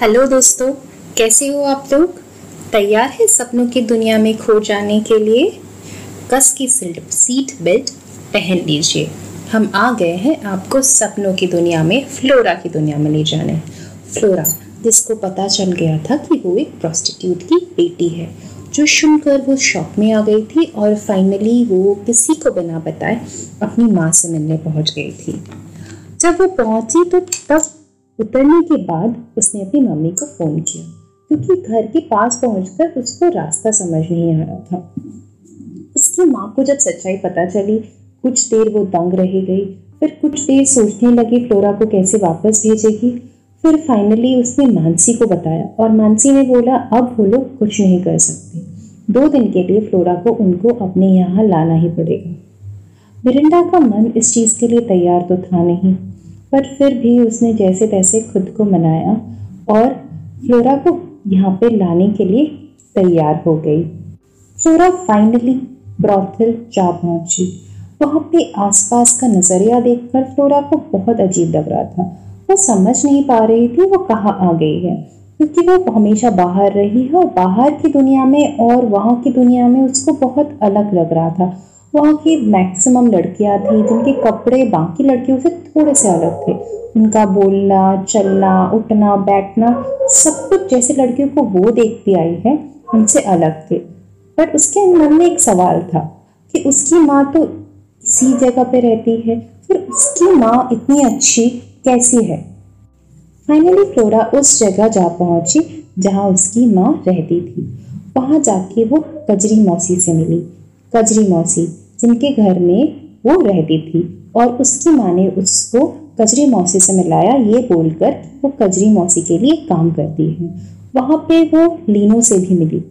Hello दोस्तों, कैसे हो आप लोग? तैयार है सपनों की दुनिया में खो जाने के लिए? कस की सीट बेल्ट पहन लीजिए। हम आ गए हैं आपको सपनों की दुनिया में, फ्लोरा की दुनिया में ले जाने। फ्लोरा, जिसको पता चल गया था कि वो एक प्रोस्टिट्यूट की बेटी है, जो सुनकर वो शॉक में आ गई थी और फाइनली वो किसी को बिना बताए अपनी माँ से मिलने पहुँच गई थी। जब वो पहुँची तो तब उतरने के बाद उसने अपनी मम्मी को फ़ोन किया, क्योंकि घर के पास पहुंचकर उसको रास्ता समझ नहीं आ रहा था। उसकी माँ को जब सच्चाई पता चली, कुछ देर वो दंग रह गई, फिर कुछ देर सोचने लगी फ्लोरा को कैसे वापस भेजेगी। फिर फाइनली उसने मानसी को बताया और मानसी ने बोला, अब वो लोग कुछ नहीं कर सकते। दो दिन के लिए फ्लोरा को उनको अपने यहाँ लाना ही पड़ेगा। मिरिंडा का मन इस चीज़ के लिए तैयार तो था नहीं। पर फिर भी उसने जैसे तैसे खुद को मनाया और फ्लोरा को यहाँ पे लाने के लिए तैयार हो गई। फ्लोरा फाइनली ब्रॉथल जा पहुँची वहाँ पे आसपास का नज़रिया देखकर फ्लोरा को बहुत अजीब लग रहा था। वो समझ नहीं पा रही थी वो कहाँ आ गई है, क्योंकि वो हमेशा बाहर रही है और बाहर की दुनिया में और वहाँ की दुनिया में उसको बहुत अलग लग रहा था। वहाँ की मैक्सिमम लड़कियाँ थी, जिनके कपड़े बाकी लड़कियों से थोड़े से अलग थे। उनका बोलना, चलना, उठना, बैठना, सब कुछ जैसे लड़कियों को वो देखती आई है, उनसे अलग थे। पर उसके मन में एक सवाल था कि उसकी माँ तो इसी जगह पे रहती है, फिर उसकी माँ इतनी अच्छी कैसी है? फाइनली फ्लोरा उस जगह जा पहुँची जहाँ उसकी माँ रहती थी। वहाँ जाके वो कजरी मौसी से मिली। कजरी मौसी जिनके घर में वो रहती थी और उसकी माँ ने उसको कजरी मौसी से मिलाया, ये बोलकर वो कजरी मौसी के लिए काम करती है। वहाँ पे वो लीनो से भी मिली।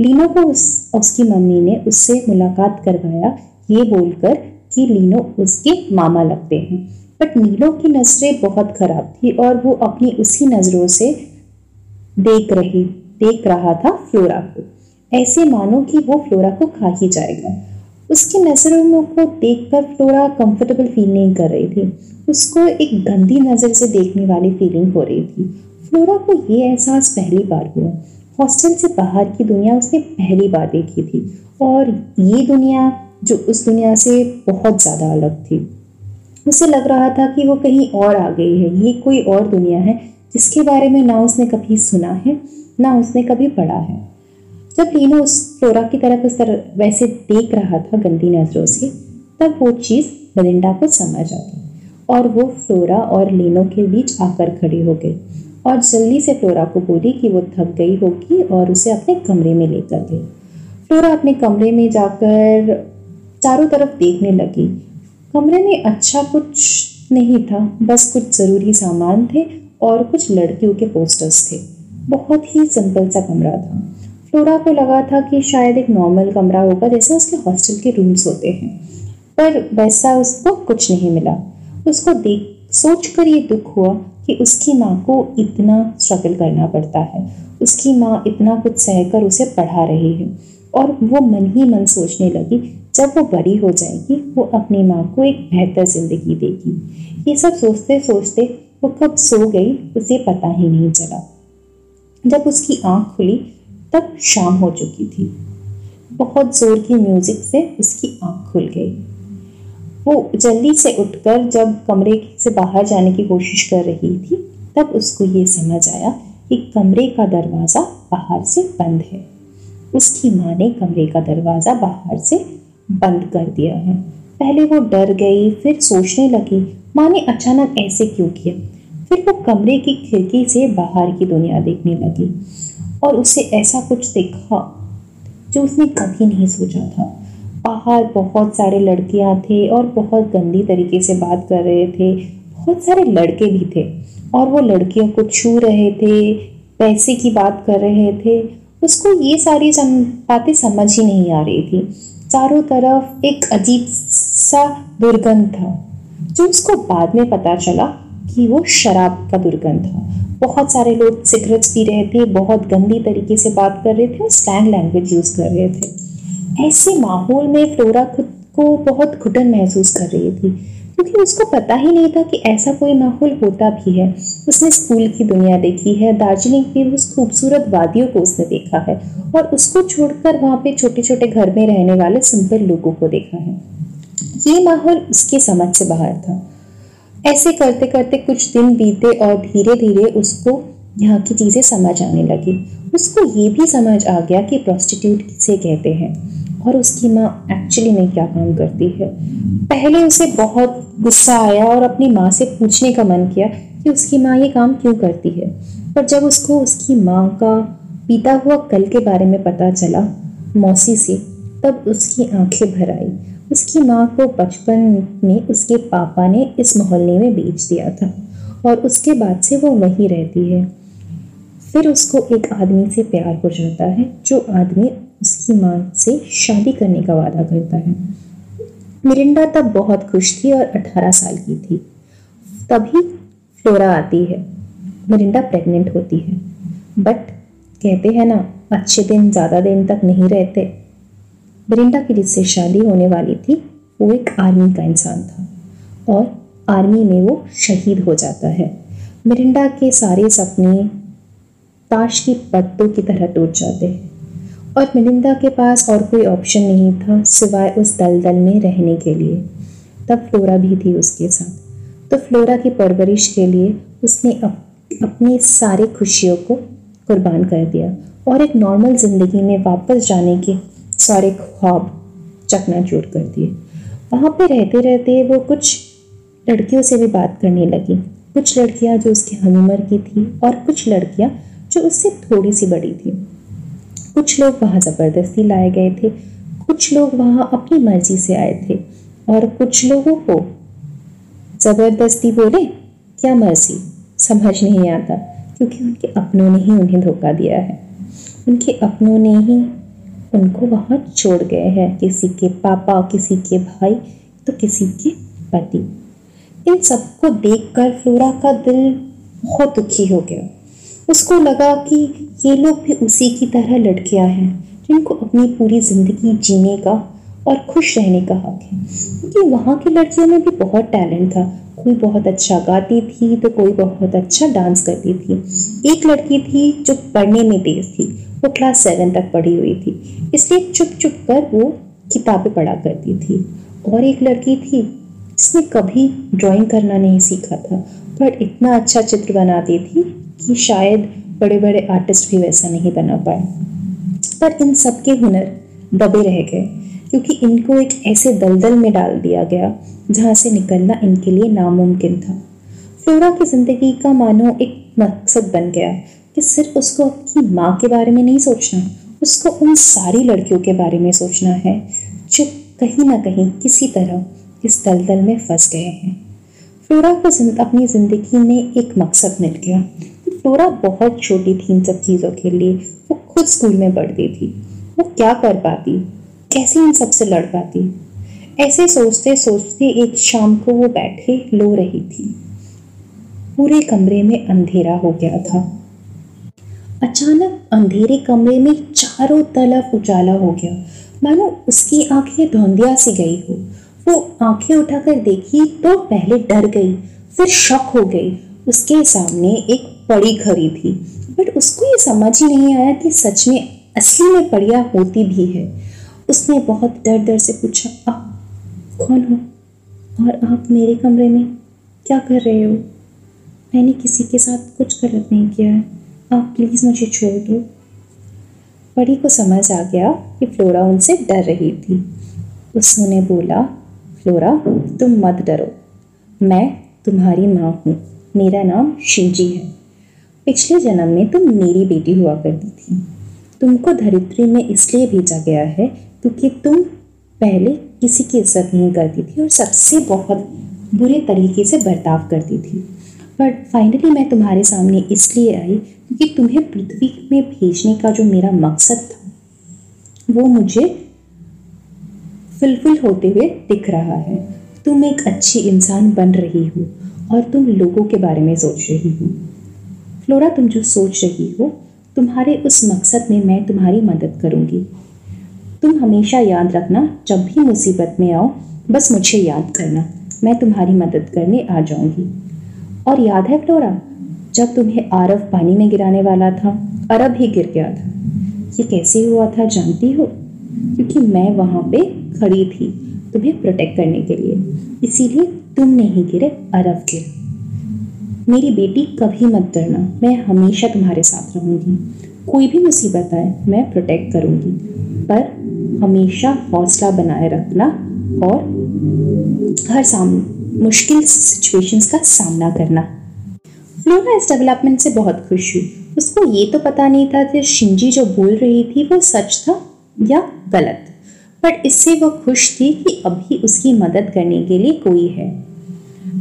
लीनो को उस, उसकी मम्मी ने उससे मुलाकात करवाया, ये बोलकर कि लीनो उसके मामा लगते हैं। बट नीलो की नज़रें बहुत ख़राब थी और वो अपनी उसी नज़रों से देख रही, देख रहा था फ्लोरा को। ऐसे मानो कि वो फ्लोरा को खा ही जाएगा। उसकी नज़रों को देखकर फ्लोरा कंफर्टेबल फील नहीं कर रही थी। उसको एक गंदी नज़र से देखने वाली फीलिंग हो रही थी। फ्लोरा को ये एहसास पहली बार हुआ। हॉस्टल से बाहर की दुनिया उसने पहली बार देखी थी। और ये दुनिया जो उस दुनिया से बहुत ज़्यादा अलग थी। उसे लग रहा था कि वो कहीं और आ गई है। ये कोई और दुनिया है जिसके बारे में ना उसने कभी सुना है, ना उसने कभी पढ़ा है। जब लीनो उस फ्लोरा की तरफ़ उस तरह वैसे देख रहा था गंदी नज़रों से, तब वो चीज़ मलिंडा को समझ आती और वो फ्लोरा और लीनो के बीच आकर खड़ी हो गई और जल्दी से फ्लोरा को बोली कि वो थक गई होगी और उसे अपने कमरे में लेकर गई। फ्लोरा अपने कमरे में जाकर चारों तरफ़ देखने लगी। कमरे में अच्छा कुछ नहीं था, बस कुछ ज़रूरी सामान थे और कुछ लड़कियों के पोस्टर्स थे। बहुत ही सिंपल सा कमरा था। फ्लोरा को लगा था कि शायद एक नॉर्मल कमरा होगा, जैसे उसके हॉस्टल के रूम्स होते हैं। पर वैसा उसको कुछ नहीं मिला। उसको देख सोच कर ये दुख हुआ कि उसकी माँ को इतना स्ट्रगल करना पड़ता है। उसकी माँ इतना कुछ सहकर उसे पढ़ा रही है। और वो मन ही मन सोचने लगी, जब वो बड़ी हो जाएगी, वो अपनी माँ को एक बेहतर ज़िंदगी देगी। ये सब सोचते सोचते वो कब सो गई, उसे पता ही नहीं चला। जब उसकी आँख खुली तब शाम हो चुकी थी। बहुत ज़ोर की म्यूज़िक से उसकी आँख खुल गई। वो जल्दी से उठकर जब कमरे से बाहर जाने की कोशिश कर रही थी, तब उसको ये समझ आया कि कमरे का दरवाज़ा बाहर से बंद है। उसकी माँ ने कमरे का दरवाज़ा बाहर से बंद कर दिया है। पहले वो डर गई, फिर सोचने लगी, माँ ने अचानक ऐसे क्यों किया? फिर वो कमरे की खिड़की से बाहर की दुनिया देखने लगी। और उसे ऐसा कुछ देखा जो उसने कभी नहीं सोचा था। बाहर बहुत सारे लड़कियाँ थे और बहुत गंदी तरीके से बात कर रहे थे। बहुत सारे लड़के भी थे और वो लड़कियों को छू रहे थे पैसे की बात कर रहे थे। उसको ये सारी सम, बातें समझ ही नहीं आ रही थी। चारों तरफ़ एक अजीब सा दुर्गंध था जो उसको बाद में पता चला कि वो शराब का दुर्गंध था। बहुत सारे लोग सिगरेट्स पी रहे थे, बहुत गंदी तरीके से बात कर रहे थे और स्लैंग लैंग्वेज यूज़ कर रहे थे। ऐसे माहौल में फ्लोरा खुद को बहुत घुटन महसूस कर रही थी, क्योंकि उसको पता ही नहीं था कि ऐसा कोई माहौल होता भी है। उसने स्कूल की दुनिया देखी है, दार्जिलिंग की उस खूबसूरत वादियों को उसने देखा है और उसको छोड़कर वहाँ पे छोटे छोटे घर में रहने वाले सिंपल लोगों को देखा है। ये माहौल उसकी समझ से बाहर था। ऐसे करते करते कुछ दिन बीते और धीरे धीरे उसको यहाँ की चीज़ें समझ आने लगी। उसको ये भी समझ आ गया कि प्रोस्टिट्यूट किसे कहते हैं और उसकी माँ एक्चुअली में क्या काम करती है। पहले उसे बहुत गुस्सा आया और अपनी माँ से पूछने का मन किया कि उसकी माँ ये काम क्यों करती है। पर जब उसको उसकी माँ का बीता हुआ कल के बारे में पता चला मौसी से, तब उसकी आँखें भर आई उसकी माँ को बचपन में उसके पापा ने इस मोहल्ले में बेच दिया था और उसके बाद से वो वहीं रहती है। फिर उसको एक आदमी से प्यार हो जाता है, जो आदमी उसकी माँ से शादी करने का वादा करता है। मिरिंडा तब बहुत खुश थी और 18 साल की थी। तभी फ्लोरा आती है। मिरिंडा प्रेग्नेंट होती है। बट कहते हैं ना, अच्छे दिन ज़्यादा दिन तक नहीं रहते। मिरिंडा की जिससे शादी होने वाली थी वो एक आर्मी का इंसान था। और आर्मी में वो शहीद हो जाता है। मिरिंडा के सारे सपने ताश की पत्तों की तरह टूट जाते हैं। और मिलिंदा के पास और कोई ऑप्शन नहीं था सिवाय उस दलदल में रहने के लिए। तब फ्लोरा भी थी उसके साथ। तो फ्लोरा की परवरिश के लिए उसने अप, अपनी सारे खुशियों को कुर्बान कर दिया और एक नॉर्मल ज़िंदगी में वापस जाने के सारे ख्वाब चकनाचूर कर दिए। वहाँ पे रहते रहते वो कुछ लड़कियों से भी बात करने लगी। कुछ लड़कियाँ जो उसकी हम उम्र की थी और कुछ लड़कियाँ जो उससे थोड़ी सी बड़ी थी। कुछ लोग वहाँ ज़बरदस्ती लाए गए थे। कुछ लोग वहाँ अपनी मर्ज़ी से आए थे। और कुछ लोगों को ज़बरदस्ती बोले, क्या मर्ज़ी? समझ नहीं आता, क्योंकि उनके अपनों ने ही उन्हें धोखा दिया है। उनके अपनों ने ही उनको वहाँ छोड़ गए हैं। किसी के पापा किसी के भाई तो किसी के पति। इन सबको देखकर फ्लोरा का दिल बहुत दुखी हो गया। उसको लगा कि ये लोग भी उसी की तरह लड़कियाँ हैं, जिनको अपनी पूरी ज़िंदगी जीने का और खुश रहने का हक है। क्योंकि वहाँ की लड़कियों में भी बहुत टैलेंट था। कोई बहुत अच्छा गाती थी तो कोई बहुत अच्छा डांस करती थी। एक लड़की थी जो पढ़ने में तेज थी, वो क्लास सेवन तक पढ़ी हुई थी। इसलिए चुप चुप कर वो किताबें पढ़ा करती थी। और एक लड़की थी, जिसने कभी ड्राइंग करना नहीं सीखा था, पर इतना अच्छा चित्र बनाती थी कि शायद बड़े बड़े आर्टिस्ट भी वैसा नहीं बना पाए। पर इन सबके हुनर दबे रह गए। क्योंकि इनको एक ऐसे दलदल में डाल दिया गया जहाँ से निकलना इनके लिए नामुमकिन था। फ्लोरा की ज़िंदगी का मानो एक मकसद बन गया कि सिर्फ़ उसको अपनी माँ के बारे में नहीं सोचना, उसको उन सारी लड़कियों के बारे में सोचना है जो कहीं ना कहीं किसी तरह इस दलदल में फंस गए हैं। फ्लोरा को अपनी ज़िंदगी में एक मकसद मिल गया फ्लोरा बहुत छोटी थी इन सब चीज़ों के लिए, वो खुद स्कूल में पढ़ती थी। वो क्या कर पाती? कैसे इन सबसे लड़ पाती? ऐसे सोचते सोचते एक शाम को वो बैठे लो रही थी। पूरे कमरे में अंधेरा हो गया था। अचानक अंधेरे कमरे में चारों तरफ़ उजाला हो गया। मानो उसकी आँखें धुंधिया सी गई हो। वो आँखें उठाकर देखी तो पहले डर गई, फिर शक हो गई। उसके सामने एक पड़ी खड़ी थी। बट उसको ये समझ ही नहीं आया कि सच में असली में पड़िया होती भी है। उसने बहुत डर डर से पूछा, आप कौन हो? और आप मेरे कमरे में क्या कर रहे हो? मैंने किसी के साथ कुछ गलत नहीं किया है। आप प्लीज़ मुझे छोड़ दो। पड़ी को समझ आ गया कि फ्लोरा उनसे डर रही थी। उसने बोला, फ्लोरा, तुम मत डरो। मैं तुम्हारी माँ हूँ। मेरा नाम शिवजी है। पिछले जन्म में तुम मेरी बेटी हुआ करती थी। तुमको धरित्री में इसलिए भेजा गया है क्योंकि तुम पहले किसी की इज़्ज़त नहीं करती थी और सबसे बहुत बुरे तरीके से बर्ताव करती थी। बट फाइनली मैं तुम्हारे सामने इसलिए आई क्योंकि तुम्हें पृथ्वी में भेजने का जो मेरा मकसद था, वो मुझे फुलफिल होते हुए दिख रहा है। तुम एक अच्छी इंसान बन रही हो और तुम लोगों के बारे में सोच रही हो। फ्लोरा तुम जो सोच रही हो, तुम्हारे उस मकसद में मैं तुम्हारी मदद करूँगी। तुम हमेशा याद रखना, जब भी मुसीबत में आओ, बस मुझे याद करना। मैं तुम्हारी मदद करने आ जाऊँगी। और याद है फ्लोरा, जब तुम्हें आरव पानी में गिराने वाला था अरब ही गिर गया था। ये कैसे हुआ था जानती हो? क्योंकि मैं वहाँ पे खड़ी थी तुम्हें प्रोटेक्ट करने के लिए। इसीलिए तुम नहीं गिरे अरब गिर। मेरी बेटी, कभी मत डरना। मैं हमेशा तुम्हारे साथ रहूँगी। कोई भी मुसीबत आए, मैं प्रोटेक्ट करूँगी। पर हमेशा हौसला बनाए रखना और हर साम, मुश्किल सिचुएशंस का सामना करना। फ्लोरा इस डेवलपमेंट से बहुत खुश हुई। उसको ये तो पता नहीं था कि शिंजी जो बोल रही थी वो सच था या गलत। पर इससे वो खुश थी कि अभी उसकी मदद करने के लिए कोई है।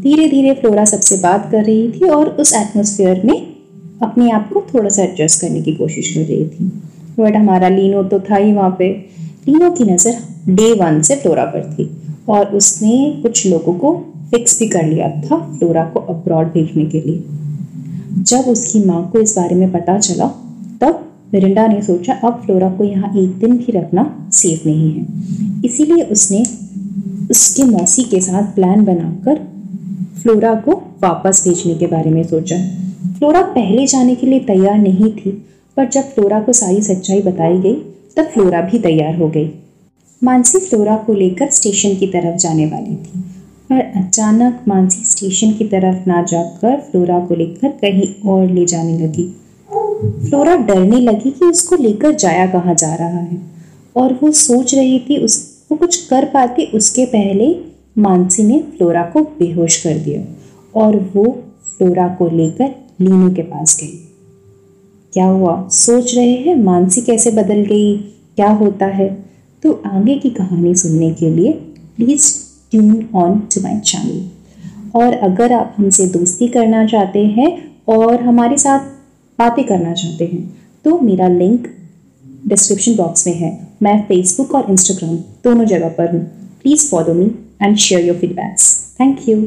धीरे धीरे फ्लोरा सबसे बात कर रही थी और उस एटमोसफियर में अपने आप को थोड़ा सा एडजस्ट करने की कोशिश कर रही थी। बट हमारा लीनो तो था ही वहाँ पे। लीनो की नज़र डे वन से फ्लोरा पर थी और उसने कुछ लोगों को फिक्स भी कर लिया था फ्लोरा को अब्रॉड भेजने के लिए। जब उसकी माँ को इस बारे में पता चला, तब मिरिंडा ने सोचा, अब फ्लोरा को यहाँ एक दिन भी रखना सेफ़ नहीं है। इसीलिए उसने उसके मौसी के साथ प्लान बनाकर फ्लोरा को वापस भेजने के बारे में सोचा। फ्लोरा पहले जाने के लिए तैयार नहीं थी पर जब फ्लोरा को सारी सच्चाई बताई गई, तब फ्लोरा भी तैयार हो गई। मानसी फ्लोरा को लेकर स्टेशन की तरफ़ जाने वाली थी, पर अचानक मानसी स्टेशन की तरफ़ ना जाकर फ्लोरा को लेकर कहीं और ले जाने लगी। फ्लोरा डरने लगी कि उसको लेकर जाया कहाँ जा रहा है, और वो सोच रही थी उस, वो कुछ कर पाती उसके पहले मानसी ने फ्लोरा को बेहोश कर दिया, और वो फ्लोरा को लेकर लीनो के पास गई। क्या हुआ? सोच रहे हैं, मानसी कैसे बदल गई? क्या होता है? तो आगे की कहानी सुनने के लिए please tune on to my channel और अगर आप हमसे दोस्ती करना चाहते हैं और हमारे साथ बातें करना चाहते हैं तो मेरा लिंक डिस्क्रिप्शन बॉक्स में है। मैं फेसबुक और इंस्टाग्राम दोनों जगह पर हूँ। Please follow me and share your feedbacks thank you.